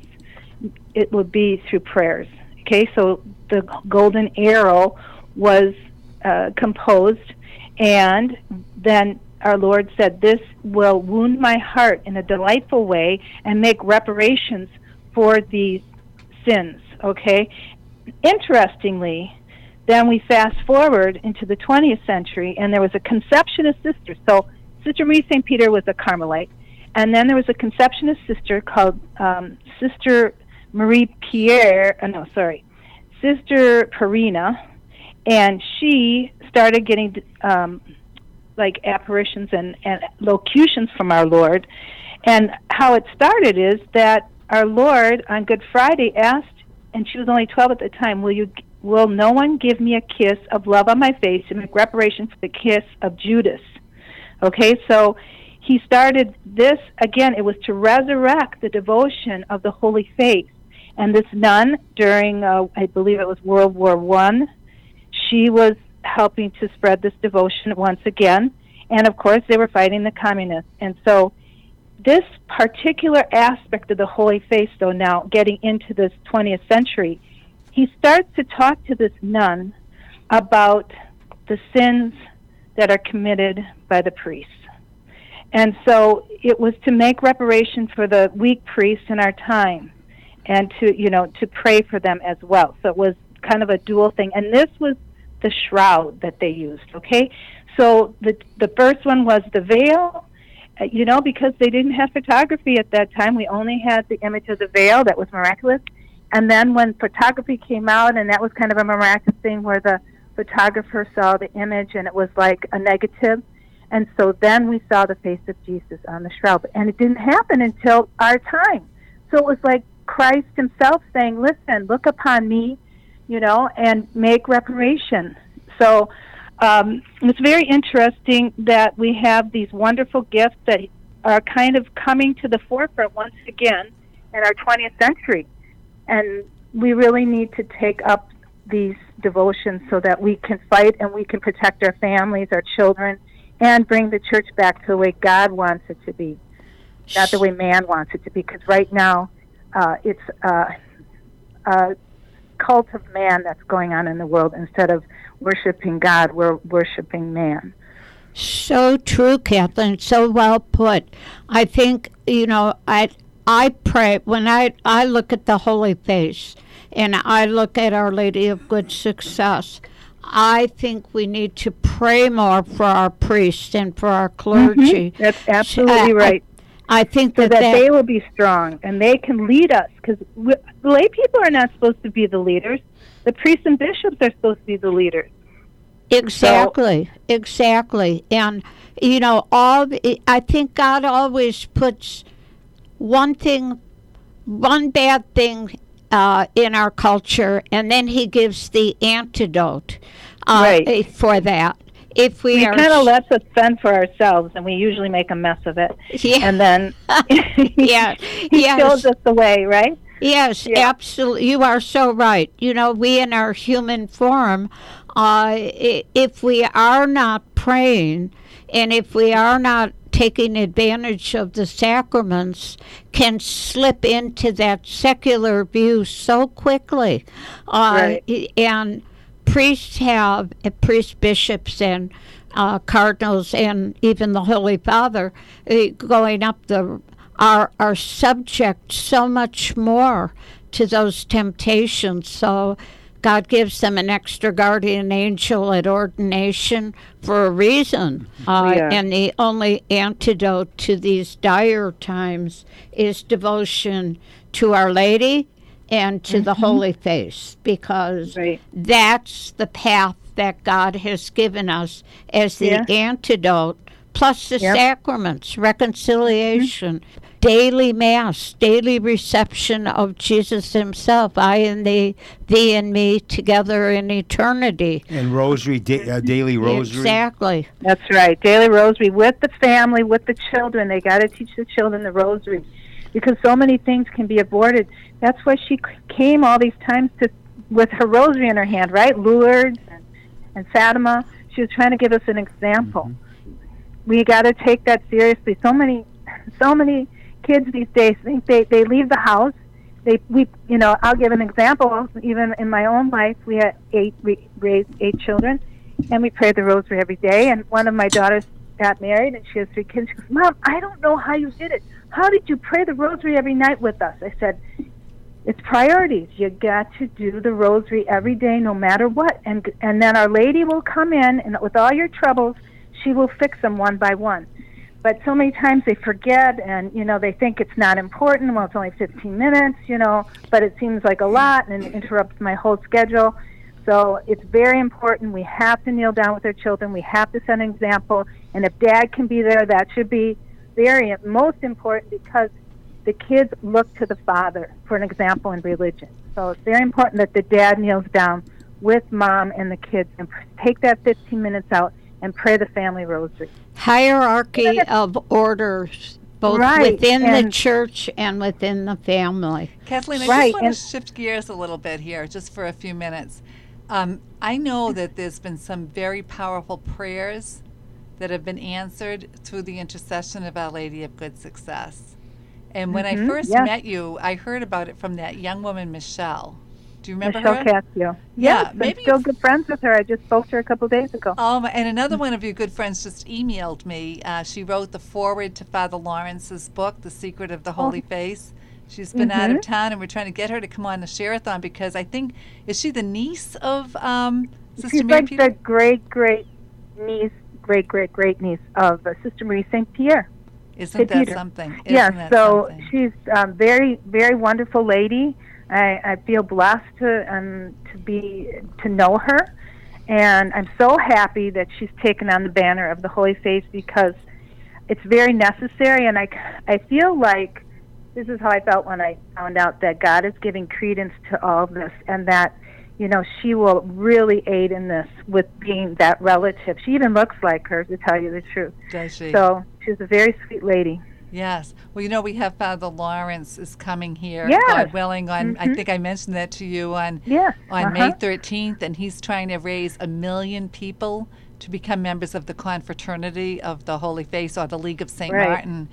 It will be through prayers. Okay, so the golden arrow was uh, composed and then our Lord said, This will wound my heart in a delightful way and make reparations for these sins. Okay? Interestingly, then we fast forward into the 20th century, and there was a Conceptionist sister. So, Sister Marie St. Peter was a Carmelite. And then there was a Conceptionist sister called um, Sister Marie Pierre, uh, no, sorry, Sister Pierina, and she started getting um, like apparitions and, and locutions from our Lord. And how it started is that our Lord on Good Friday asked, and she was only 12 at the time, will you will no one give me a kiss of love on my face make reparation for the kiss of Judas? Okay, so he started this again. It was to resurrect the devotion of the Holy Face. And this nun, during uh, I believe it was World War One, she was helping to spread this devotion once again. And of course, they were fighting the communists. And so, this particular aspect of the Holy Face, though, now getting into this 20th century, he starts to talk to this nun about the sins that are committed by the priests. And so it was to make reparation for the weak priests in our time and to, you know, to pray for them as well. So it was kind of a dual thing. And this was the shroud that they used, okay? So the the first one was the veil, uh, you know, because they didn't have photography at that time. We only had the image of the veil that was miraculous. And then when photography came out and that was kind of a miraculous thing where the photographer saw the image and it was like a negative, and so then we saw the face of Jesus on the shroud. And it didn't happen until our time. So it was like Christ himself saying, Listen, look upon me, you know, and make reparation. So um, it's very interesting that we have these wonderful gifts that are kind of coming to the forefront once again in our 20th century. And we really need to take up these devotions so that we can fight and we can protect our families, our children, and bring the church back to the way God wants it to be, not the way man wants it to be. Because right now, uh, it's uh, a cult of man that's going on in the world instead of worshiping God, we're worshiping man. So true, Kathleen. So well put. I think you know. I I pray when I I look at the Holy Face and I look at Our Lady of Good Success. I think we need to pray more for our priests and for our clergy. Mm-hmm. That's absolutely right. I, I think so that, that, that, they will be strong and they can lead us because lay people are not supposed to be the leaders. The priests and bishops are supposed to be the leaders. Exactly, so, exactly, and you know, all I think God always puts one thing, one bad thing uh, in our culture, and then he gives the antidote uh, right. for that. If we he are kind of let us fend for ourselves, and we usually make a mess of it. Yeah. And then yeah, he yes. shows us the way, right? Yes, Yeah. absolutely. You are so right. You know, we in our human form, uh, if we are not praying and if we are not taking advantage of the sacraments, can slip into that secular view so quickly. Uh, Right. And priests have, uh, priests, bishops, and uh, cardinals, and even the Holy Father uh, going up the are are subject so much more to those temptations. So God gives them an extra guardian angel at ordination for a reason. Uh, Yeah. And the only antidote to these dire times is devotion to Our Lady and to the Holy Face, because Right. that's the path that God has given us as the Yeah. antidote, plus the Yep. sacraments, reconciliation, daily mass, daily reception of Jesus Himself, I and thee, thee and me together in eternity. And rosary, da- uh, daily rosary. Exactly. That's right. Daily rosary with the family, with the children. They got to teach the children the rosary because so many things can be aborted. That's why she came all these times to with her rosary in her hand, right? Lourdes and, and Fatima. She was trying to give us an example. We got to take that seriously. So many, so many kids these days think they they leave the house. They we you know I'll give an example. Even in my own life, we had eight we raised eight children, and we prayed the rosary every day. And one of my daughters got married, and she has three kids. She goes, "Mom, I don't know how you did it. How did you pray the rosary every night with us?" I said, "It's priorities. You got to do the rosary every day, no matter what. And and then Our Lady will come in, and with all your troubles, she will fix them one by one." But so many times they forget, and you know they think it's not important. Well, it's only 15 minutes, you know, but it seems like a lot, and it interrupts my whole schedule. So it's very important. We have to kneel down with our children. We have to set an example. And if dad can be there, that should be very most important because the kids look to the father for an example in religion. So it's very important that the dad kneels down with mom and the kids and take that 15 minutes out and pray the family rosary. Hierarchy of orders, both Right, within the church and within the family. Kathleen, I Right, just want to shift gears a little bit here, just for a few minutes. Um, I know that there's been some very powerful prayers that have been answered through the intercession of Our Lady of Good Success. And when I Mhm, first yes. met you, I heard about it from that young woman, Michelle. Do you remember Michelle her? Casio. Yeah, yes, maybe I'm still good friends with her. I just spoke to her a couple days ago. Um, and another one of your good friends just emailed me. Uh, she wrote the foreword to Father Lawrence's book, The Secret of the Holy Face. She's been out of Mhm. town, and we're trying to get her to come on the Share-a-thon because I think is she the niece of um, Sister She's Mary like Peter? the great great niece, great great great niece of uh, Sister Marie Saint Pierre. Isn't that Peter. something? Isn't Yes, that so something? she's um, very, very wonderful lady. I, I feel blessed to um, to be to know her, and I'm so happy that she's taken on the banner of the Holy Face because it's very necessary. And I, I feel like this is how I felt when I found out that God is giving credence to all of this, and that you know she will really aid in this with being that relative. She even looks like her, to tell you the truth. Does she? So she's a very sweet lady. Yes. Well, you know, we have Father Lawrence is coming here, Yes. God willing. On I Mhm. think I mentioned that to you on Yes. on May uh-huh. 13th, and he's trying to raise a million people to become members of the Confraternity of the Holy Face or the League of St. Right. Martin.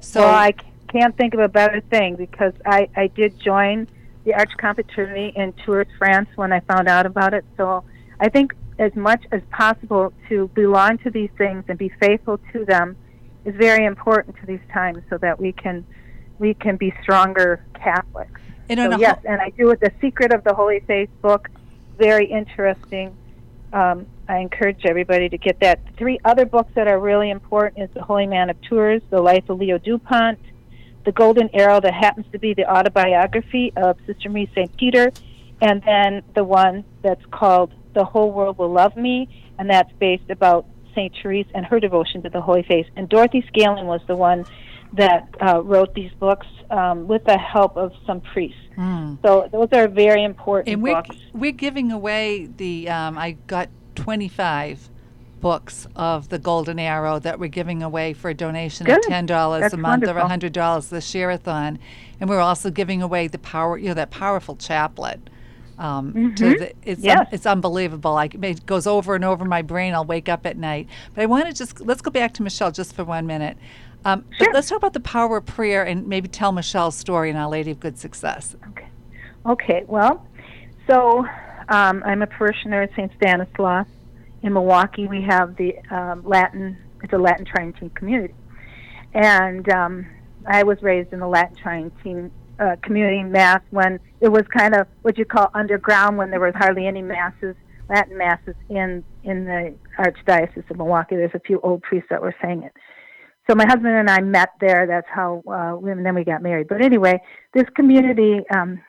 So, well, I can't think of a better thing because I, I did join the Arch Confraternity in Tours, France when I found out about it. So I think as much as possible to belong to these things and be faithful to them is very important to these times so that we can we can be stronger Catholics. and So yes, ho- and I do it. The Secret of the Holy Face book, very interesting. Um, I encourage everybody to get that. Three other books that are really important is The Holy Man of Tours, The Life of Leo Dupont, The Golden Arrow that happens to be the autobiography of Sister Marie St. Peter, and then the one that's called The Whole World Will Love Me, and that's based about St. Therese and her devotion to the Holy Face. And Dorothy Scallan was the one that uh, wrote these books um, with the help of some priests. Mm. So those are very important and we're, books. we're giving away the, um, I got 25 books of the Golden Arrow that we're giving away for a donation Good. of $10 a month or wonderful. $100 the Share-a-thon. And we're also giving away the power, you know, that powerful chaplet. Um, to Mhm. the, it's Yes. it's unbelievable. Like it goes over and over my brain. I'll wake up at night. But I want to just let's go back to Michelle just for one minute. Um, but Sure. let's talk about the power of prayer and maybe tell Michelle's story in Our Lady of Good Success. Okay. Okay, well, so um, I'm a parishioner at St. Stanislaus. In Milwaukee, we have the um, Latin, it's a Latin Tridentine community. And um, I was raised in the Latin Tridentine uh, community mass when it was kind of what you call underground, when there was hardly any masses, Latin masses in, in the Archdiocese of Milwaukee. There's a few old priests that were saying it. So my husband and I met there. That's how, uh, we- and then we got married. But anyway, this community, um,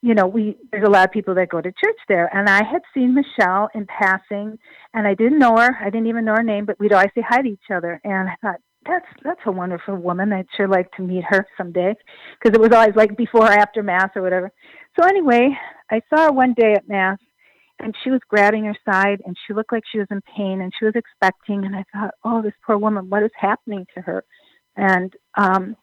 you know, we there's a lot of people that go to church there, and I had seen Michelle in passing, and I didn't know her. I didn't even know her name, but we'd always say hi to each other, and I thought that's that's a wonderful woman. I'd sure like to meet her someday, because it was always like before or after mass or whatever. So anyway, I saw her one day at mass, and she was grabbing her side, and she looked like she was in pain, and she was expecting, and I thought, oh, this poor woman, what is happening to her? And um,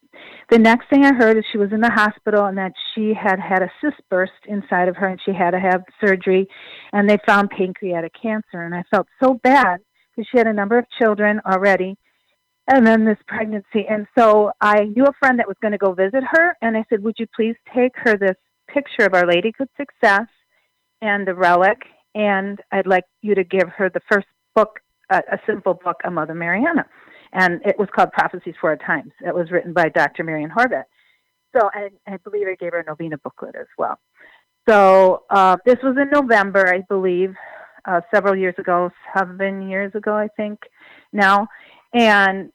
the next thing I heard is she was in the hospital and that she had had a cyst burst inside of her and she had to have surgery and they found pancreatic cancer. And I felt so bad because she had a number of children already and then this pregnancy. And so I knew a friend that was going to go visit her and I said, Would you please take her this picture of Our Lady Good Success and the relic? And I'd like you to give her the first book, a, a simple book of Mother Mariana and it was called Prophecies for Our Times. It was written by Dr. Marian Horvat. So I, I believe I gave her a novena booklet as well. So uh, this was in November, I believe, uh, several years ago, seven years ago, I think now. And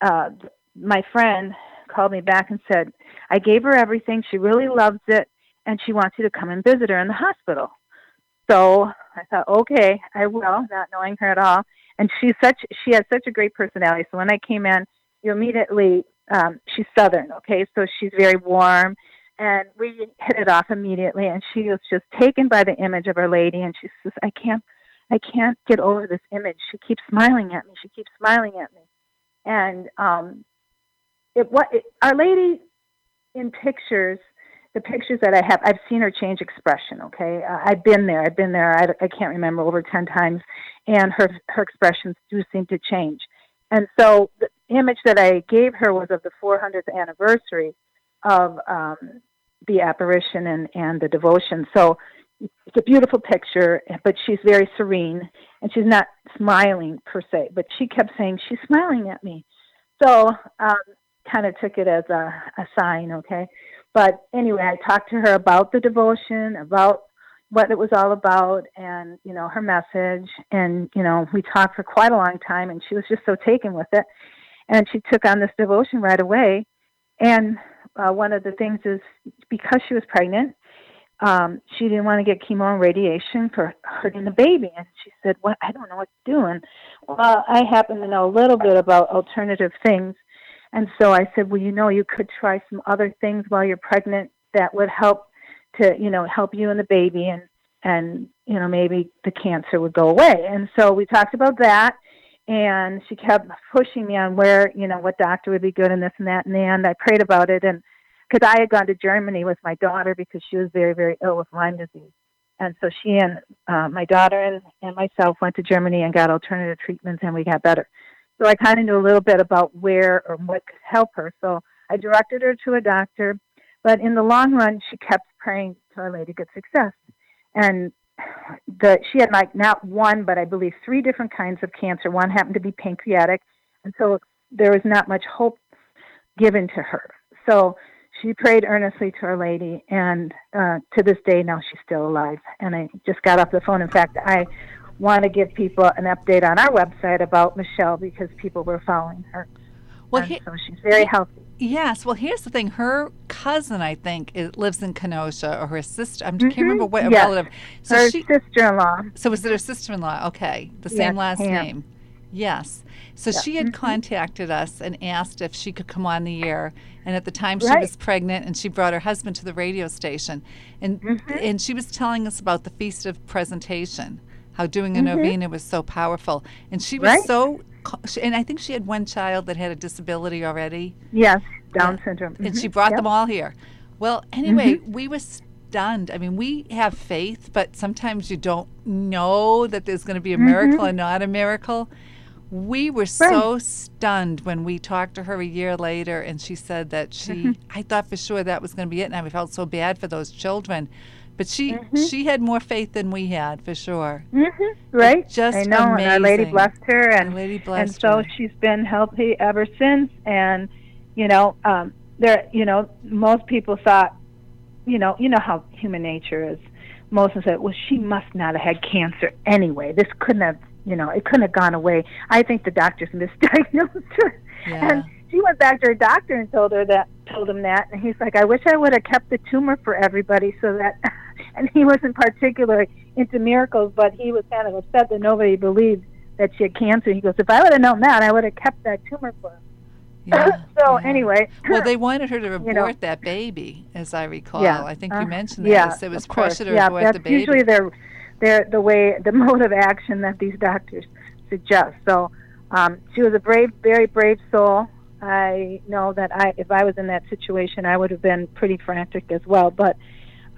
uh, my friend called me back and said, I gave her everything. She really loves it, and she wants you to come and visit her in the hospital. So I thought, okay, I will, not knowing her at all and she's such she has such a great personality so when i came in you immediately um she's southern okay so she's very warm and we hit it off immediately and she was just taken by the image of our lady and she says i can't I can't get over this image. She keeps smiling at me. She keeps smiling at me. And um, it what it, Our Lady in pictures, the pictures that I have, I've seen her change expression. Okay, uh, I've been there. I've been there. I, I can't remember over ten times, and her her expressions do seem to change. And so the image that I gave her was of the 400th anniversary of um, the apparition and, and the devotion. So it's a beautiful picture, but she's very serene and she's not smiling per se, but she kept saying, She's smiling at me. So, um, kind of took it as a, a sign, okay? But anyway, I talked to her about the devotion, about what it was all about, and, you know, her message. And, you know, we talked for quite a long time, and she was just so taken with it. And she took on this devotion right away. And uh, one of the things is because she was pregnant, um, she didn't want to get chemo and radiation for hurting the baby. And she said, Well, I don't know what to do. And well, I happen to know a little bit about alternative things. And so I said, Well, you know, you could try some other things while you're pregnant that would help to, you know, help you and the baby and and you know maybe the cancer would go away and so we talked about that and she kept pushing me on where you know what doctor would be good and this and that and then I prayed about it and because I had gone to Germany with my daughter because she was very, very ill with Lyme disease. And so she and uh, my daughter and, and myself went to Germany and got alternative treatments, and we got better. So I kind of knew a little bit about where or what could help her. So I directed her to a doctor, but in the long run, she kept praying to Our Lady Good Success. And the she had like not one, but I believe three different kinds of cancer. One happened to be pancreatic, and so there was not much hope given to her. So she prayed earnestly to Our Lady, and uh, to this day now she's still alive. And I just got off the phone. In fact, I want to give people an update on our website about Michelle because people were following her. Well, he, so she's very healthy. Yes. Well, here's the thing. Her cousin, I think, is, lives in Kenosha, or her sister. I mm-hmm. can't remember what yes. relative. So her she, sister-in-law. So was it her sister-in-law? Okay, the same yes, last Pam. name. Yes. So yeah. she had mm-hmm. contacted us and asked if she could come on the air. And at the time she right. was pregnant and she brought her husband to the radio station. And mm-hmm. and she was telling us about the feast of presentation, how doing a mm-hmm. novena was so powerful. And she was right. so and I think she had one child that had a disability already. Yes, Down yeah. syndrome. And she brought yep. them all here. Well, anyway, we were stunned. I mean, we have faith, but sometimes you don't know that there's going to be a miracle and not a miracle. We were so stunned when we talked to her a year later and she said that she, mm-hmm. I thought for sure that was going to be it. And I felt so bad for those children. But she mm-hmm. she had more faith than we had for sure. Mm-hmm. Right. just I know. amazing. Our Lady blessed her, and Our Lady blessed and so her. she's been healthy ever since. And you know, um, there, you know, most people thought, you know, you know how human nature is. Most of them said, well, she must not have had cancer anyway. This couldn't have you know, it couldn't have gone away. I think the doctors misdiagnosed her. Yeah. And she went back to her doctor and told her that told him that and he's like, I wish I would have kept the tumor for everybody so that and he wasn't particularly into miracles, but he was kind of upset that nobody believed that she had cancer. He goes, If I would have known that I would have kept that tumor for her. Yeah, so yeah. anyway, well, they wanted her to abort you know, that baby, as I recall. Yeah, I think uh, you mentioned that. yeah, it was pressure to yeah, abort the baby. usually their their the way the mode of action that these doctors suggest. So um, she was a brave, very brave soul. I know that I, if I was in that situation, I would have been pretty frantic as well. But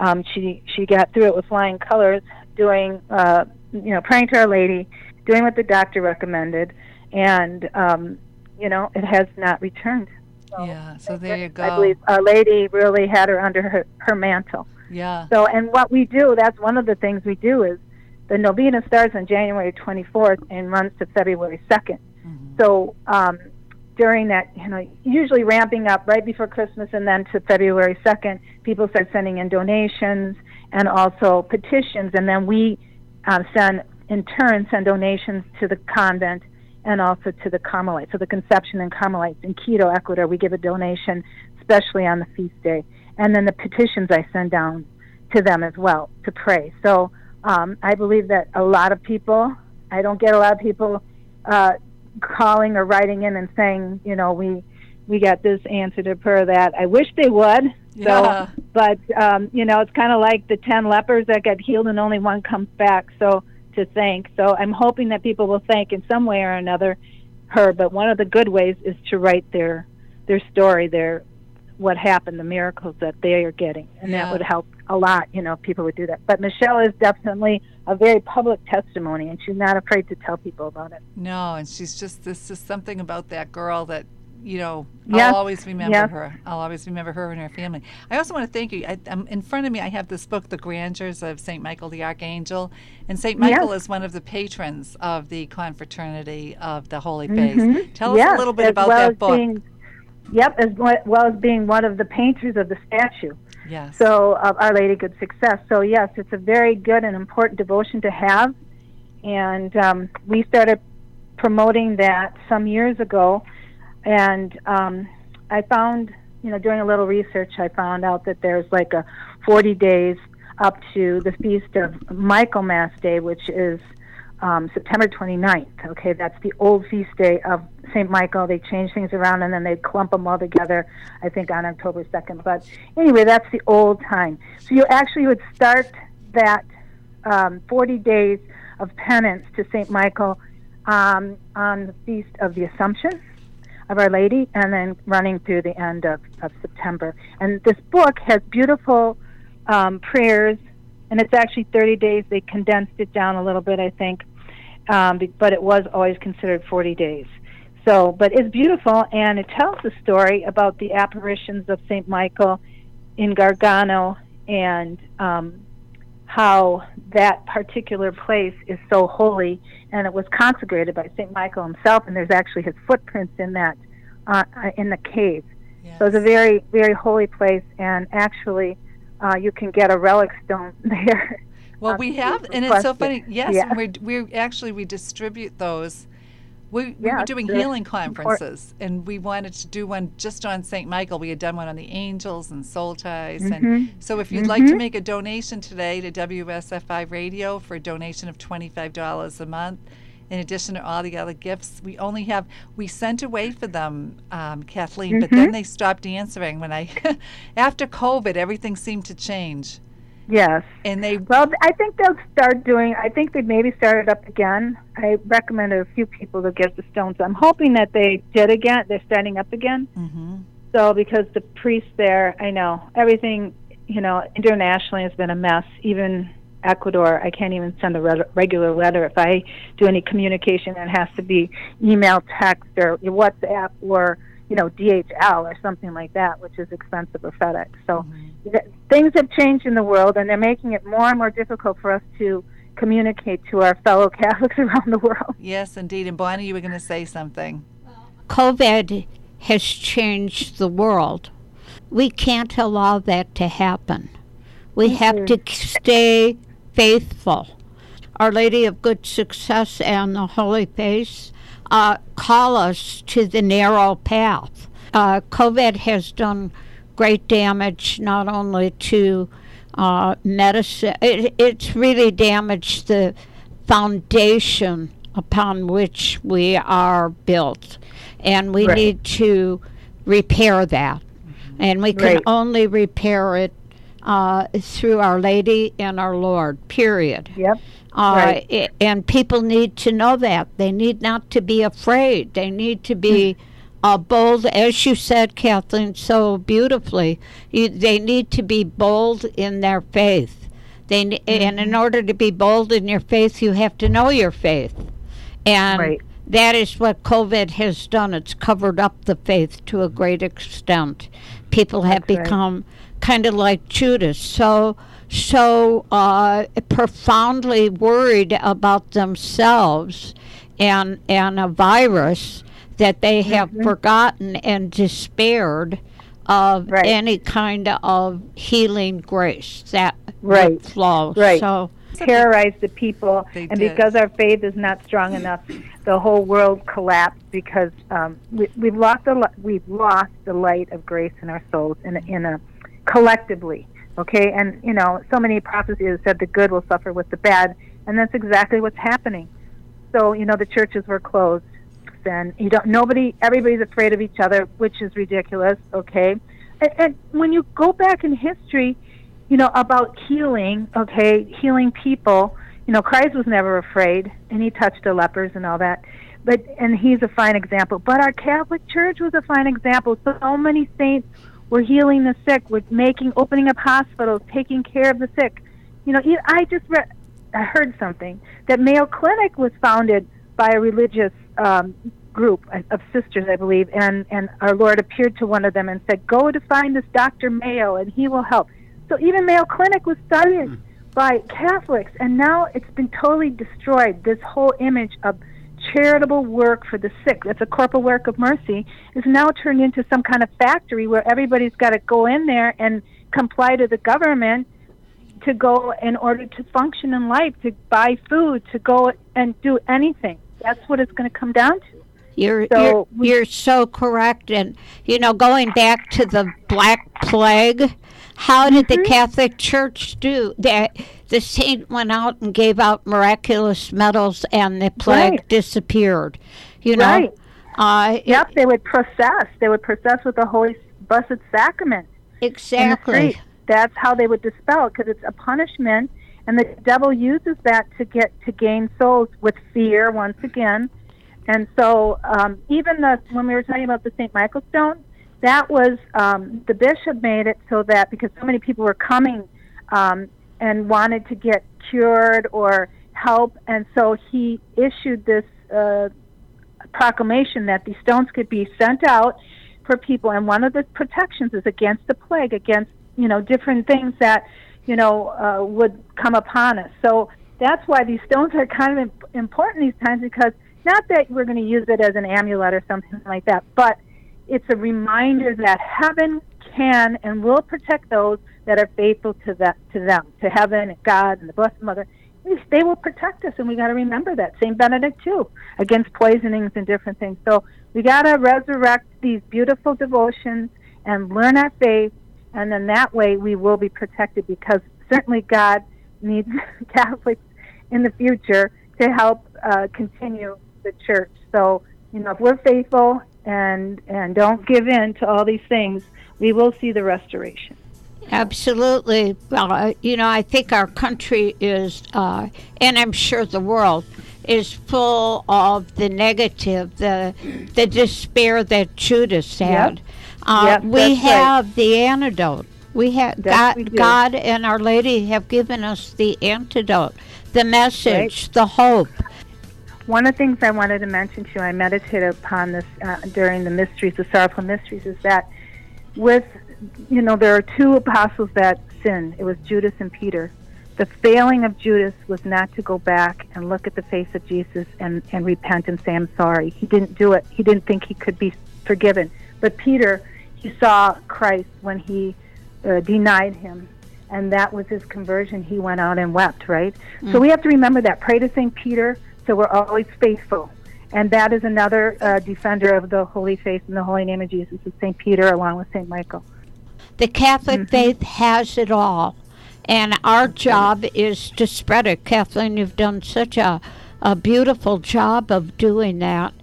um, she she got through it with flying colors, doing uh, you know praying to Our Lady, doing what the doctor recommended, and um, you know it has not returned. So yeah, so there you go. I believe Our Lady really had her under her, her mantle. Yeah. So, and what we do, that's one of the things we do is the novena starts on January 24th and runs to February 2nd. Mm-hmm. So, um, during that, you know, usually ramping up right before Christmas and then to February 2nd, people start sending in donations and also petitions. And then we um, send, in turn, send donations to the convent and also to the Carmelites. So the Conception and Carmelites in Quito, Ecuador, we give a donation, especially on the feast day. And then the petitions I send down to them as well to pray. So um, I believe that a lot of people, I don't get a lot of people uh, calling or writing in and saying, you know, we we got this answer to prayer that. I wish they would. Yeah. So, but um, you know, it's kind of like the ten lepers that got healed and only one comes back. So to thank. So I'm hoping that people will thank in some way or another her. But one of the good ways is to write their their story, their what happened, the miracles that they are getting, and Yeah. that would help a lot. You know, if people would do that. But Michelle is definitely a very public testimony, and she's not afraid to tell people about it. No, and she's just this is something about that girl that you know Yes, I'll always remember yes. her. I'll always remember her and her family. I also want to thank you. I, um, in front of me, I have this book, The Grandeurs of Saint Michael the Archangel, and Saint Michael Yes. is one of the patrons of the Confraternity of the Holy Face. Mhm. Tell us a little bit as about well that book. Being, yep, as well as being one of the painters of the statue. yes. So of Our Lady Good Success. So yes, it's a very good and important devotion to have, and um, we started promoting that some years ago, and um, I found, you know, doing a little research, I found out that there's like a 40 days up to the feast of Michaelmas Day, which is um, September 29th. Okay, that's the old feast day of St. Michael. They change things around and then they clump them all together, I think, on October 2nd. But anyway, that's the old time. So you actually would start that um, 40 days of penance to St. Michael um, on the feast of the Assumption of Our Lady and then running through the end of, of September. And this book has beautiful um, prayers, and it's actually 30 days. They condensed it down a little bit, I think, um, but it was always considered 40 days. So, but it's beautiful, and it tells the story about the apparitions of St. Michael in Gargano and um, how that particular place is so holy, and it was consecrated by St. Michael himself, and there's actually his footprints in that uh, uh, in the cave. yes. So it's a very, very holy place, and actually, uh, you can get a relic stone there. Well, we have, and it's so funny. Yes, Yeah. and we're, we're actually we distribute those. We, we Yeah, were doing they're healing conferences, and we wanted to do one just on St. Michael. We had done one on the angels and soul ties, and Mhm. so if you'd like to Mhm. make a donation today to WSFI Radio for a donation of twenty five dollars a month, in addition to all the other gifts, we only have we sent away for them, um, Kathleen, but then Mhm. they stopped answering when I after COVID everything seemed to change, Yes. and they Well, I think they'll start doing. I think they maybe started up again. I recommended a few people to get the stones. I'm hoping that they did again. They're starting up again. hmm So because the priest there, I know everything. You know, internationally has been a mess. Even Ecuador, I can't even send a re- regular letter. If I do any communication, it has to be email, text, or WhatsApp, or you know DHL or something like that, which is expensive, or FedEx. So th- things have changed in the world, and they're making it more and more difficult for us to communicate to our fellow Catholics around the world. Yes, indeed. And Bonnie, you were going to say something. COVID has changed the world. We can't allow that to happen. We have to stay faithful. Our Lady of Good Success and the Holy Face uh, call us to the narrow path. Uh, COVID has done great damage not only to uh, medicine, it, it's really damaged the foundation upon which we are built. And we Right. need to repair that. And we can Right. only repair it uh, through Our Lady and our Lord, period. Yep. Uh, Right. i- and people need to know that. They need not to be afraid. They need to be uh, bold, as you said, Kathleen, so beautifully. You, they need to be bold in their faith. They ne- and in order to be bold in your faith, you have to know your faith, and Right. that is what COVID has done. It's covered up the faith to a great extent. People have That's right. become kind of like Judas. So so uh, profoundly worried about themselves and and a virus that they have Mm-hmm. forgotten and despaired of Right. any kind of healing grace that Right. would flow. Right. So terrorize the people, They and did. because our faith is not strong enough, the whole world collapsed because um, we, we've lost the we've lost the light of grace in our souls in a, in a collectively. Okay, and you know, so many prophecies have said the good will suffer with the bad, and that's exactly what's happening. So you know, the churches were closed, and you don't. Nobody, everybody's afraid of each other, which is ridiculous. Okay, and, and when you go back in history, you know, about healing, okay, healing people, you know, Christ was never afraid, and he touched the lepers and all that. But and he's a fine example. But our Catholic Church was a fine example. So many saints were healing the sick, were making, opening up hospitals, taking care of the sick. You know, I just read, I heard something that Mayo Clinic was founded by a religious um, group of sisters, I believe, and and our Lord appeared to one of them and said, "Go to find this Doctor Mayo, and he will help." So even Mayo Clinic was started mm. by Catholics, and now it's been totally destroyed. This whole image of charitable work for the sick, that's a corporal work of mercy, is now turned into some kind of factory where everybody's got to go in there and comply to the government to go in order to function in life, to buy food, to go and do anything. That's what it's going to come down to. You're, so you're, you're so correct. And, you know, going back to the Black Plague, how did mm-hmm. the Catholic Church do that? The saint went out and gave out miraculous medals, and the plague right. disappeared. You know, right. Uh, yep, it, they would process. They would process with the Holy Blessed Sacrament. Exactly. That's how they would dispel because it's a punishment, and the devil uses that to get to gain souls with fear once again. And so, um, even the when we were talking about the Saint Michael Stone, that was um, the bishop made it so that because so many people were coming um, and wanted to get cured or help, and so he issued this uh, proclamation that these stones could be sent out for people, and one of the protections is against the plague, against you know different things that you know uh, would come upon us. So that's why these stones are kind of important these times because not that we're going to use it as an amulet or something like that, but it's a reminder that heaven can and will protect those that are faithful to that to them, to heaven and God and the Blessed Mother. They will protect us, and we got to remember that. Saint Benedict too, against poisonings and different things. So we got to resurrect these beautiful devotions and learn our faith, and then that way we will be protected. Because certainly God needs Catholics in the future to help uh, continue the church. So you know, if we're faithful and and don't give in to all these things, we will see the restoration. Absolutely. Well, uh, you know, I think our country is, uh, and I'm sure the world is full of the negative, the the despair that Judas had. Yep. Uh, yep, we have right. the antidote. We have God, God and Our Lady have given us the antidote, the message, right. the hope. One of the things I wanted to mention to you, I meditated upon this uh, during the mysteries, the sorrowful mysteries, is that with, you know, there are two apostles that sinned. It was Judas and Peter. The failing of Judas was not to go back and look at the face of Jesus and, and repent and say, I'm sorry. He didn't do it. He didn't think he could be forgiven. But Peter, he saw Christ when he uh, denied him and that was his conversion. He went out and wept, right? Mm. So we have to remember that. Pray to St. Peter, so we're always faithful. And that is another uh, defender of the holy faith and the holy name of Jesus is St. Peter along with St. Michael. The Catholic mm-hmm. faith has it all. And our job is to spread it. Kathleen, you've done such a, a beautiful job of doing that.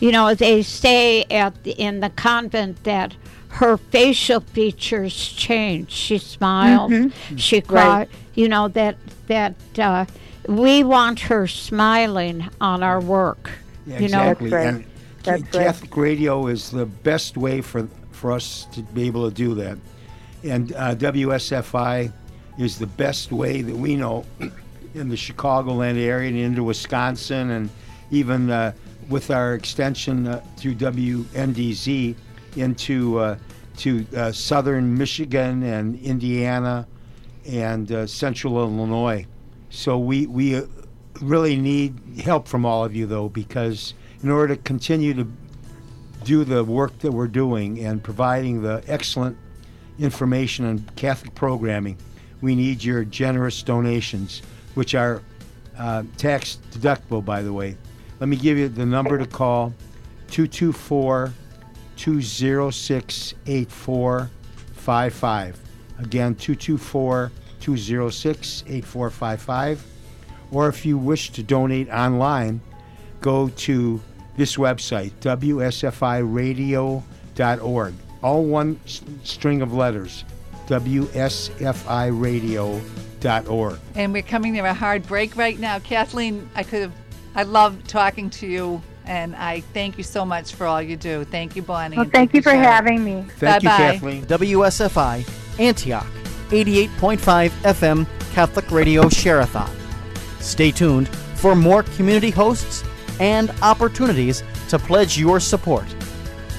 You know, they say at the, in the convent that her facial features change. She smiles, mm-hmm. she cries. Right. You know that that uh, we want her smiling on our work. Yeah, you exactly. Know? Right. And That's Catholic right. radio is the best way for for us to be able to do that. And uh, WSFI is the best way that we know in the Chicagoland area and into Wisconsin, and even uh, with our extension uh, through WNDZ into uh, to uh, southern Michigan and Indiana and uh, central Illinois. So we we uh, really need help from all of you though, because in order to continue to do the work that we're doing and providing the excellent information and Catholic programming, we need your generous donations, which are uh, tax deductible, by the way. Let me give you the number to call 224 206 8455. Again, 224 206 8455. Or if you wish to donate online, go to this website, WSFIRadio.org. All one string of letters, WSFIRadio.org And we're coming to a hard break right now. Kathleen, I could have, I love talking to you, and I thank you so much for all you do. Thank you, Bonnie. Well, and thank you for Sharon. having me. Thank you, Bye-bye. Kathleen. WSFI Antioch, 88.5 FM Catholic Radio Sharathon. Stay tuned for more community hosts and opportunities to pledge your support.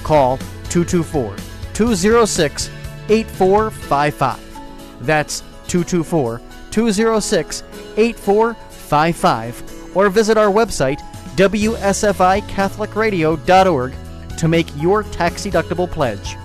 Call 224 206 8455. That's 224 206 8455. Or visit our website, WSFICatholicRadio.org, to make your tax deductible pledge.